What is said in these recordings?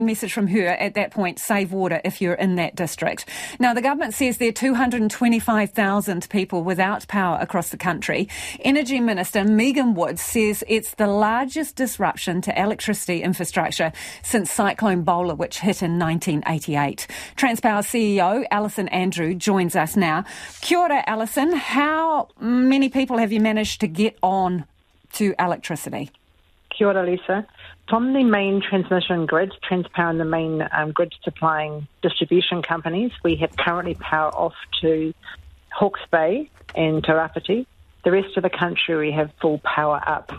message from her at that point save water if you're in that district. Now, the government says there are 225,000 people without power across the country. Energy Minister Megan Woods says it's the largest disruption to electricity infrastructure since Cyclone Bola, which hit in 1988. Transpower CEO Alison Andrew joins us now. Kia ora, Alison. How many people have you managed to get on to electricity? Kia ora, Lisa. From the main transmission grid, Transpower and the main um, grid supplying distribution companies, we have currently power off to Hawke's Bay and Tairāwhiti. The rest of the country, we have full power up.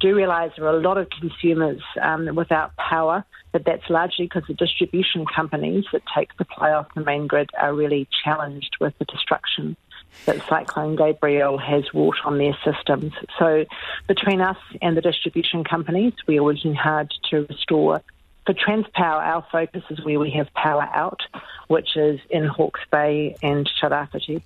Do realise there are a lot of consumers um, without power, but that's largely because the distribution companies that take supply off the main grid are really challenged with the destruction that Cyclone Gabrielle has wrought on their systems. So, between us and the distribution companies, we are working hard to restore. For Transpower, our focus is where we have power out, which is in Hawke's Bay and Tairāwhiti.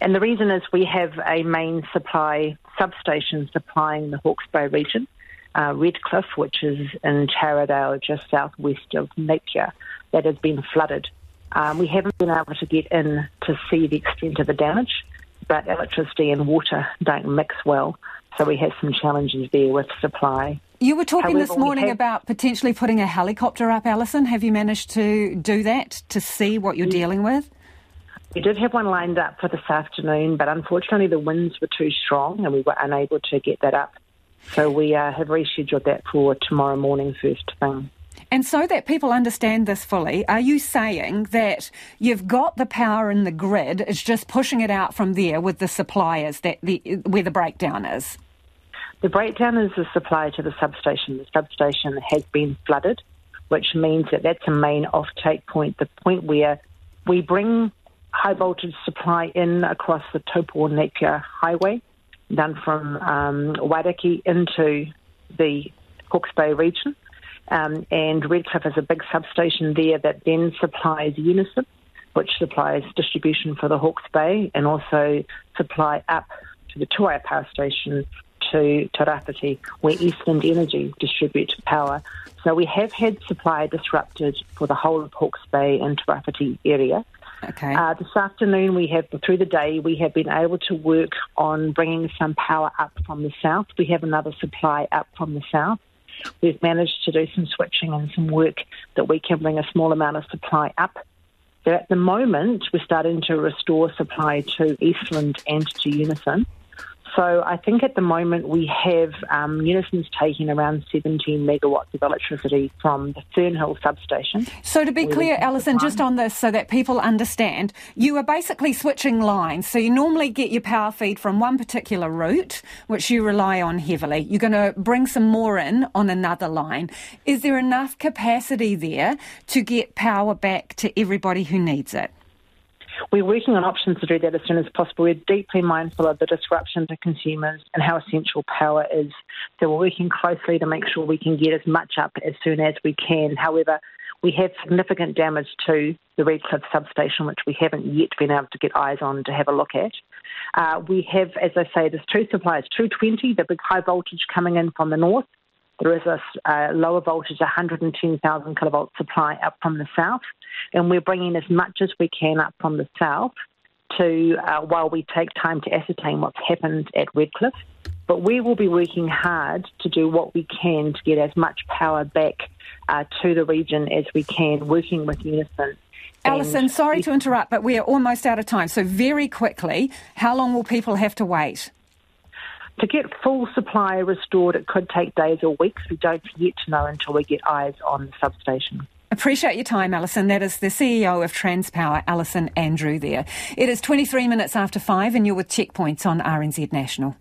And the reason is we have a main supply substation supplying the Hawke's Bay region, uh, Redclyffe, which is in Taradale, just southwest of Napier, that has been flooded. Um, we haven't been able to get in to see the extent of the damage, but electricity and water don't mix well. So we have some challenges there with supply. You were talking However, this morning have... about potentially putting a helicopter up, Alison. Have you managed to do that to see what you're dealing with? We did have one lined up for this afternoon, but unfortunately the winds were too strong and we were unable to get that up. So we uh, have rescheduled that for tomorrow morning first thing. And so that people understand this fully, are you saying that you've got the power in the grid, it's just pushing it out from there with the suppliers that the, where the breakdown is? The breakdown is the supply to the substation. The substation has been flooded, which means that that's a main off-take point, the point where we bring high voltage supply in across the Taupo Napier Highway, done from um, Wairakei into the Hawke's Bay region. Um, and Redclyffe has a big substation there that then supplies Unison, which supplies distribution for the Hawke's Bay and also supply up to the Tuai power station to Tairāwhiti, where Eastland Energy distribute power. So we have had supply disrupted for the whole of Hawke's Bay and Tairāwhiti area. Okay. Uh, this afternoon, we have through the day we have been able to work on bringing some power up from the south. We have another supply up from the south. We've managed to do some switching and some work that we can bring a small amount of supply up. So at the moment, we're starting to restore supply to Eastland and to Unison. So I think at the moment we have um, Unison's taking around 17 megawatts of electricity from the Fernhill substation. So to be clear, Alison, just on this so that people understand, you are basically switching lines. So you normally get your power feed from one particular route, which you rely on heavily. You're going to bring some more in on another line. Is there enough capacity there to get power back to everybody who needs it? We're working on options to do that as soon as possible. We're deeply mindful of the disruption to consumers and how essential power is. So we're working closely to make sure we can get as much up as soon as we can. However, we have significant damage to the Redclyffe substation, which we haven't yet been able to get eyes on to have a look at. Uh, we have, as I say, there's two supplies 220, the big high voltage coming in from the north. There is a uh, lower voltage, 110,000 kilovolt supply up from the south and we're bringing as much as we can up from the south to uh, while we take time to ascertain what's happened at Redclyffe. But we will be working hard to do what we can to get as much power back uh, to the region as we can, working with Unison. Alison, sorry to interrupt, but we are almost out of time. So, very quickly, how long will people have to wait? To get full supply restored, it could take days or weeks. We don't yet know until we get eyes on the substation. Appreciate your time, Alison. That is the CEO of Transpower, Alison Andrew, there. It is 23 minutes after five, and you're with Checkpoints on RNZ National.